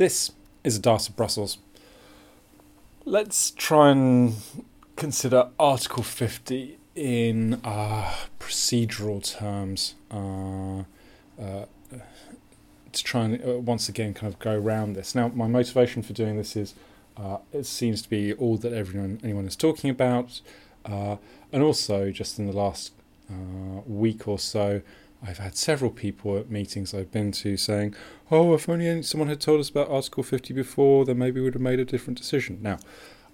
This is a Diet of Brussels. Let's try and consider Article 50 in uh, procedural terms uh, uh, to try and uh, once again kind of go around this. Now, my motivation for doing this is uh, it seems to be all that everyone anyone is talking about, uh, and also just in the last week or so, I've had several people at meetings I've been to saying, "Oh, if only someone had told us about Article 50 before, then maybe we'd have made a different decision." Now,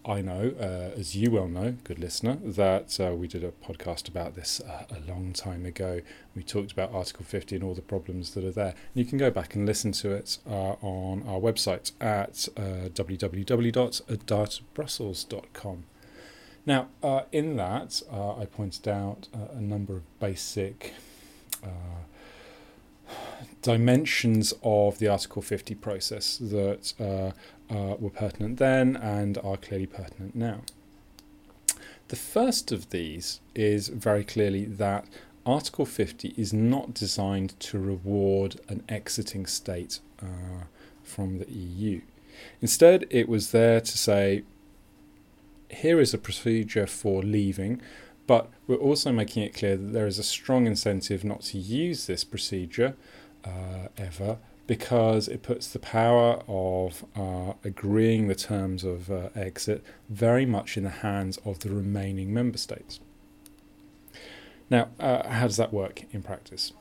I know, uh, as you well know, good listener, that uh, we did a podcast about this uh, a long time ago. We talked about Article 50 and all the problems that are there. And you can go back and listen to it uh, on our website at uh, www.dartbrussels.com. Now, uh, in that, I pointed out a number of basic uh, dimensions of the Article 50 process that uh, uh, were pertinent then and are clearly pertinent now. The first of these is very clearly that Article 50 is not designed to reward an exiting state uh, from the EU. Instead, it was there to say, here is a procedure for leaving, but we're also making it clear that there is a strong incentive not to use this procedure uh, ever because it puts the power of uh, agreeing the terms of uh, exit very much in the hands of the remaining member states. Now, uh, how does that work in practice?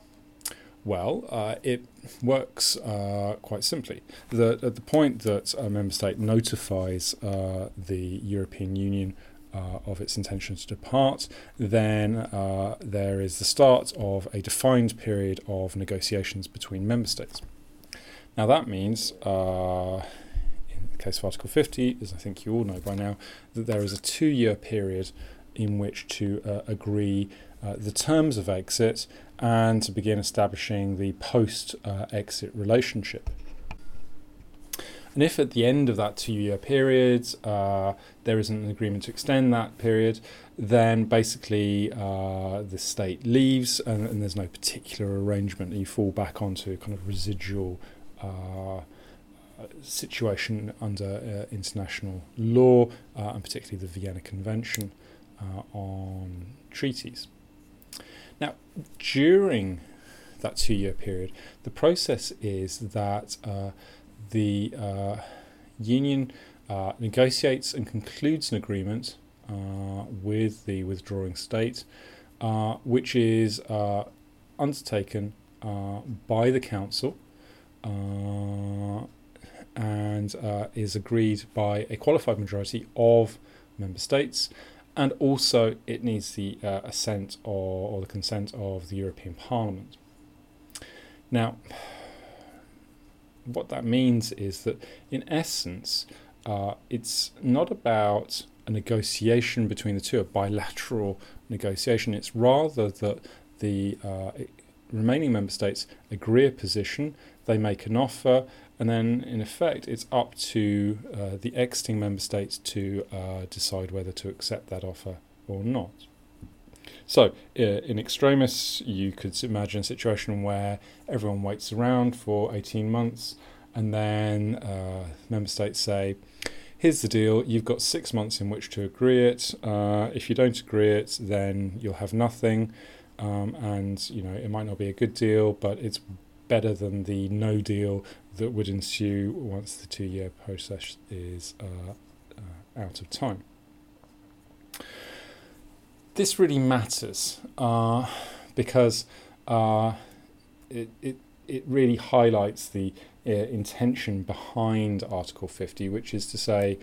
Well, uh, it works uh, quite simply. That at the point that a member state notifies the European Union uh, of its intention to depart, then uh, there is the start of a defined period of negotiations between member states. Now, that means, uh, in the case of Article 50, as I think you all know by now, that there is a two year period in which to uh, agree uh, the terms of exit and to begin establishing the post uh, exit relationship. And if at the end of that two year period uh, there isn't an agreement to extend that period, then basically uh, the state leaves and, and, there's no particular arrangement. And you fall back onto a kind of residual uh, situation under uh, international law, uh, and particularly the Vienna Convention uh, on treaties. Now, during that two year period, the process is that the uh, union uh, negotiates and concludes an agreement uh, with the withdrawing state, uh, which is uh, undertaken by the council and is agreed by a qualified majority of member states. And also, it needs the assent or, or the consent of the European Parliament. Now, what that means is that, in essence, uh, it's not about a negotiation between the two, a bilateral negotiation. It's rather that the uh, remaining member states agree a position, they make an offer, and then, in effect, it's up to uh, the exiting member states to uh, decide whether to accept that offer or not. So, in extremis, you could imagine a situation where everyone waits around for 18 months and then uh, member states say, here's the deal, you've got six months in which to agree it. Uh, if you don't agree it, then you'll have nothing. Um, and, you know, it might not be a good deal, but it's better than the no deal that would ensue once the two year process is uh, uh, out of time this really matters uh, because uh, it, it, it really highlights the uh, intention behind Article 50, which is to say,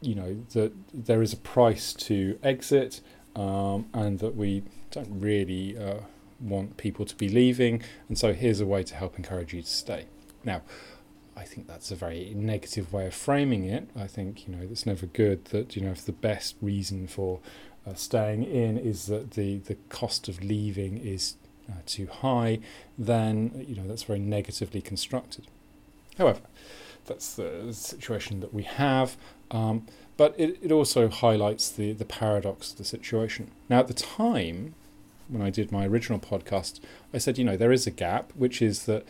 you know, that there is a price to exit um, and that we don't really uh, want people to be leaving, and so here's a way to help encourage you to stay. Now, I think that's a very negative way of framing it. I think you know it's never good that you know if the best reason for uh, staying in is that the, the cost of leaving is uh, too high, then you know that's very negatively constructed. However, that's the situation that we have. Um, but it, it also highlights the, the paradox of the situation. Now, at the time, when I did my original podcast, I said, you know, there is a gap, which is that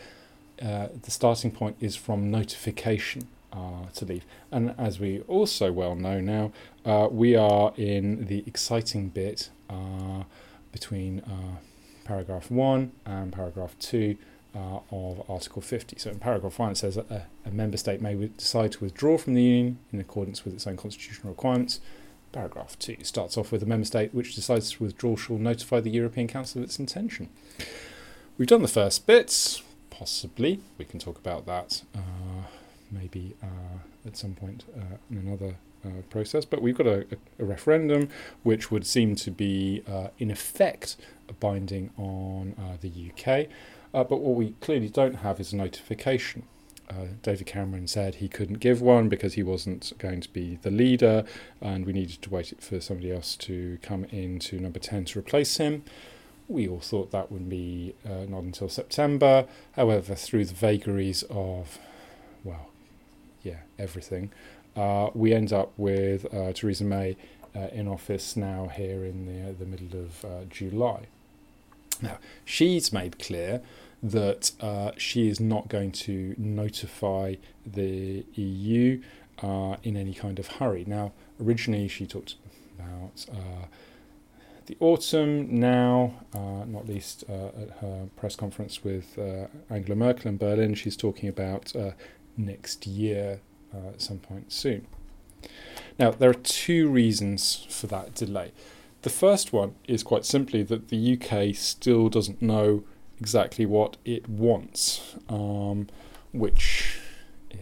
uh, the starting point is from notification uh, to leave. And as we also well know now, uh, we are in the exciting bit uh, between uh, paragraph 1 and paragraph 2 uh, of Article 50. So in paragraph 1 it says that a, a member state may decide to withdraw from the Union in accordance with its own constitutional requirements. Paragraph 2 starts off with a member state which decides to withdraw shall notify the European Council of its intention. We've done the first bits, possibly. We can talk about that uh, maybe uh, at some point uh, in another uh, process. But we've got a, a, referendum which would seem to be, uh, in effect, binding on uh, the UK. but what we clearly don't have is a notification. David Cameron said he couldn't give one because he wasn't going to be the leader, and we needed to wait for somebody else to come in to number 10 to replace him. We all thought that would be uh, not until September. However, through the vagaries of, yeah, everything, uh, we end up with uh, Theresa May uh, in office now here in the, the middle of uh, July. Now, she's made clear that uh, she is not going to notify the EU in any kind of hurry. Now, originally she talked about the autumn now, uh, not least uh, at her press conference with uh, Angela Merkel in Berlin, she's talking about next year at some point soon. Now, there are two reasons for that delay. The first one is quite simply that the UK still doesn't know exactly what it wants, um, which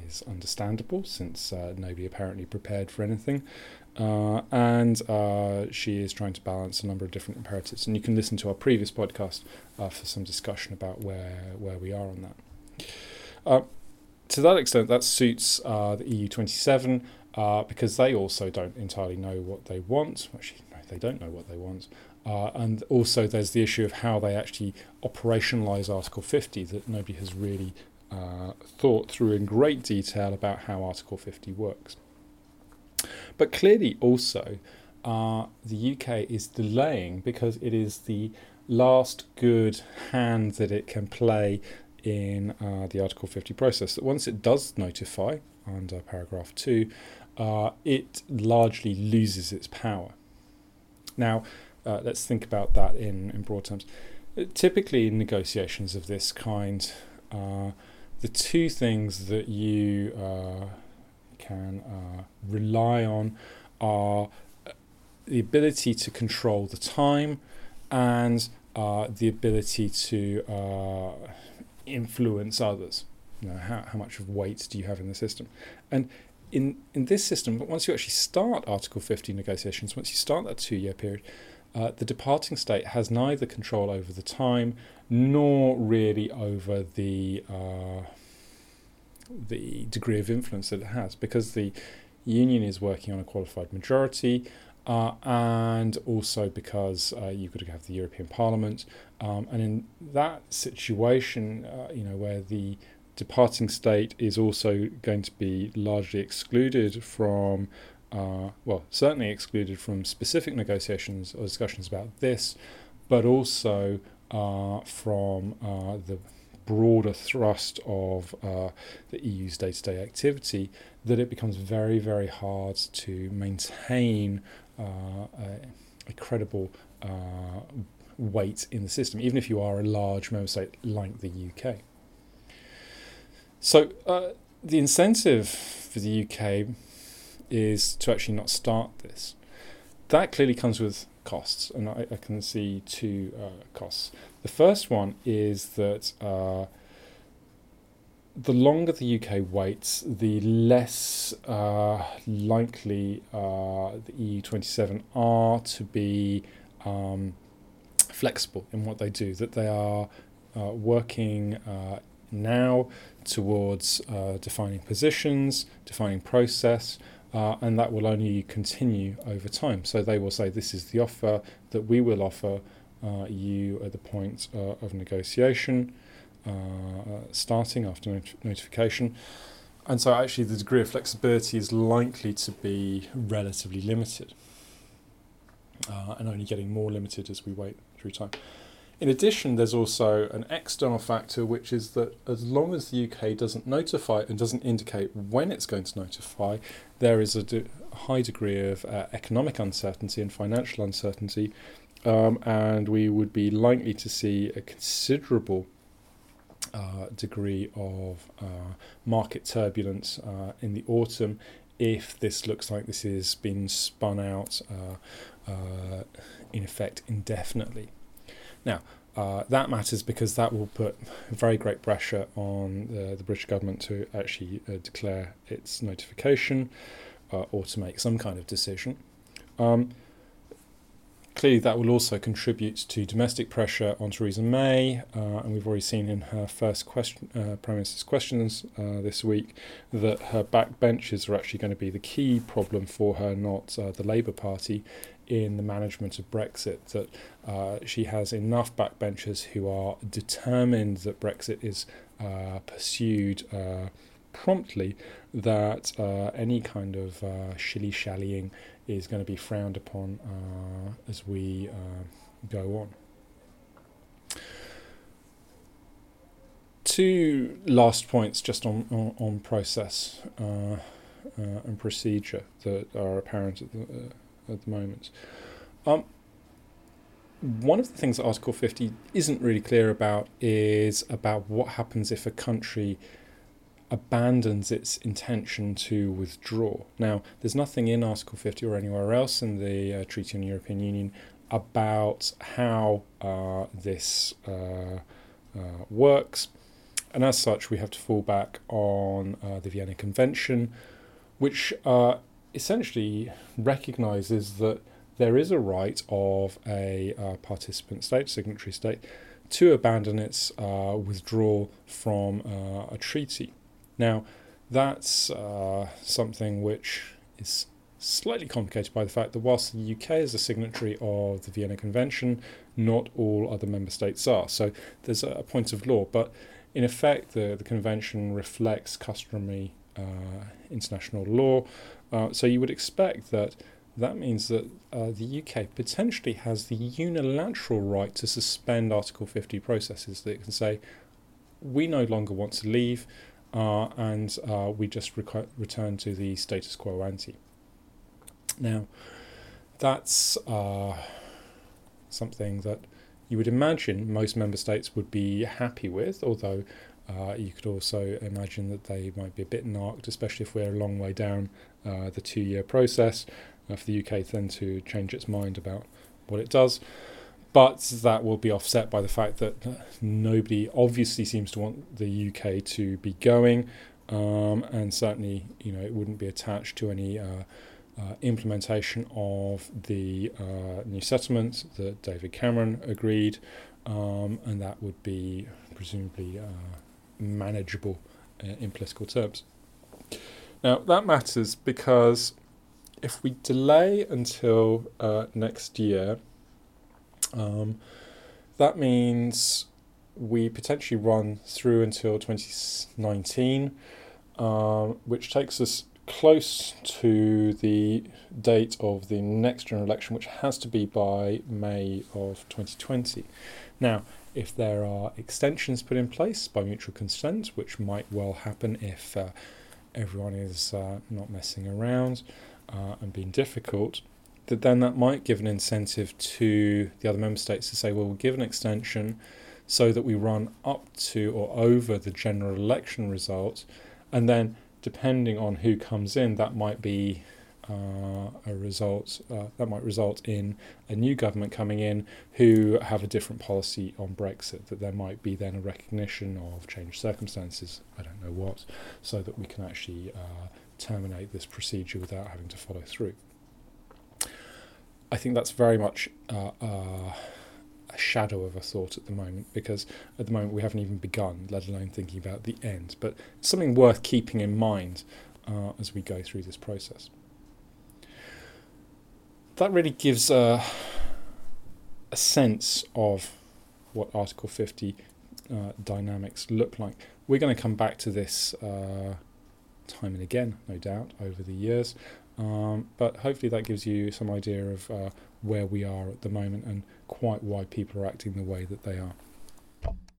is understandable since uh, nobody apparently prepared for anything. Uh, and uh, she is trying to balance a number of different imperatives. And you can listen to our previous podcast uh, for some discussion about where where we are on that. Uh, to that extent, that suits uh, the EU27 uh, because they also don't entirely know what they want. Actually, no, they don't know what they want. and also, there's the issue of how they actually operationalise Article 50 that nobody has really thought through in great detail about how Article 50 works. But clearly, also, uh, the UK is delaying because it is the last good hand that it can play in uh, the Article 50 process. That once it does notify under paragraph 2, uh, it largely loses its power. Now, uh, let's think about that in, in broad terms. Typically, in negotiations of this kind, uh, the two things that you uh, can uh, rely on are uh, the ability to control the time and uh, the ability to uh, influence others. You know, how, how much of weight do you have in the system? And in, in this system, once you actually start Article 50 negotiations, once you start that two year period, uh, the departing state has neither control over the time nor really over the uh, the degree of influence that it has because the union is working on a qualified majority uh, and also because uh, you've got to have the European Parliament. Um, and in that situation, uh, you know, where the departing state is also going to be largely excluded from, uh, well, certainly excluded from specific negotiations or discussions about this, but also uh, from uh, the broader thrust of uh, the EU's day to day activity that it becomes very, very hard to maintain uh, a, a, credible uh, weight in the system, even if you are a large member state like the UK. So, uh, the incentive for the UK is to actually not start this. That clearly comes with costs, and I, I can see two uh, costs. The first one is that uh, the longer the UK waits, the less uh, likely uh, the EU27 are to be um, flexible in what they do, that they are uh, working uh, now towards uh, defining positions, defining process, uh, and that will only continue over time. So they will say, This is the offer that we will offer you at the point of negotiation, starting after not- notification. And so, actually, the degree of flexibility is likely to be relatively limited uh, and only getting more limited as we wait through time. In addition, there's also an external factor, which is that as long as the UK doesn't notify and doesn't indicate when it's going to notify, there is a de- high degree of uh, economic uncertainty and financial uncertainty, um, and we would be likely to see a considerable uh, degree of uh, market turbulence uh, in the autumn if this looks like this is being spun out uh, uh, in effect indefinitely. Now, uh, that matters because that will put very great pressure on the, the British government to actually uh, declare its notification uh, or to make some kind of decision. Um, clearly, that will also contribute to domestic pressure on Theresa May, uh, and we've already seen in her first question, uh, Prime Minister's questions uh, this week that her backbenchers are actually going to be the key problem for her, not the Labour Party in the management of Brexit that uh, she has enough backbenchers who are determined that Brexit is uh, pursued uh, promptly, that uh, any kind of uh, shilly shallying is going to be frowned upon uh, as we go on. Two last points just on, on, on process and procedure that are apparent at the at the moment. Um, one of the things that Article 50 isn't really clear about is about what happens if a country abandons its intention to withdraw. Now, there's nothing in Article 50 or anywhere else in the uh, Treaty on the European Union about how uh, this uh, uh works. And as such, we have to fall back on uh, the Vienna Convention, which uh, essentially recognizes that there is a right of a participant state, signatory state, to abandon its withdrawal from a treaty. Now, that's uh, something which is slightly complicated by the fact that whilst the UK is a signatory of the Vienna Convention, not all other member states are. So there's a point of law, but in effect, the, the convention reflects customary uh, international law. Uh, so you would expect that that means that uh, the UK potentially has the unilateral right to suspend Article 50 processes. That it can say, we no longer want to leave, uh, and uh, we just return to the status quo ante. Now, that's uh, something that you would imagine most member states would be happy with, although uh, you could also imagine that they might be a bit narked, especially if we're a long way down uh, the two year process, for the UK then to change its mind about what it does. But that will be offset by the fact that nobody obviously seems to want the UK to be going, um, and certainly, you know, it wouldn't be attached to any uh, uh, implementation of the uh, new settlement that David Cameron agreed, um, and that would be presumably manageable uh, in political terms. Now, that matters because if we delay until uh, next year, um, that means we potentially run through until 2019, um, which takes us close to the date of the next general election, which has to be by May of 2020. Now, if there are extensions put in place by mutual consent, which might well happen if uh, everyone is uh, not messing around uh, and being difficult, that then that might give an incentive to the other member states to say, well, we'll give an extension so that we run up to or over the general election result, and then depending on who comes in, that might be uh, a result uh, that might result in a new government coming in who have a different policy on Brexit. That there might be then a recognition of changed circumstances. I don't know what, so that we can actually uh, terminate this procedure without having to follow through. I think that's very much uh, uh, a shadow of a thought at the moment because at the moment we haven't even begun, let alone thinking about the end. But something worth keeping in mind uh, as we go through this process that really gives a, a sense of what Article 50 uh, dynamics look like. We're going to come back to this uh, time and again, no doubt, over the years. Um, but hopefully that gives you some idea of uh, where we are at the moment and quite why people are acting the way that they are.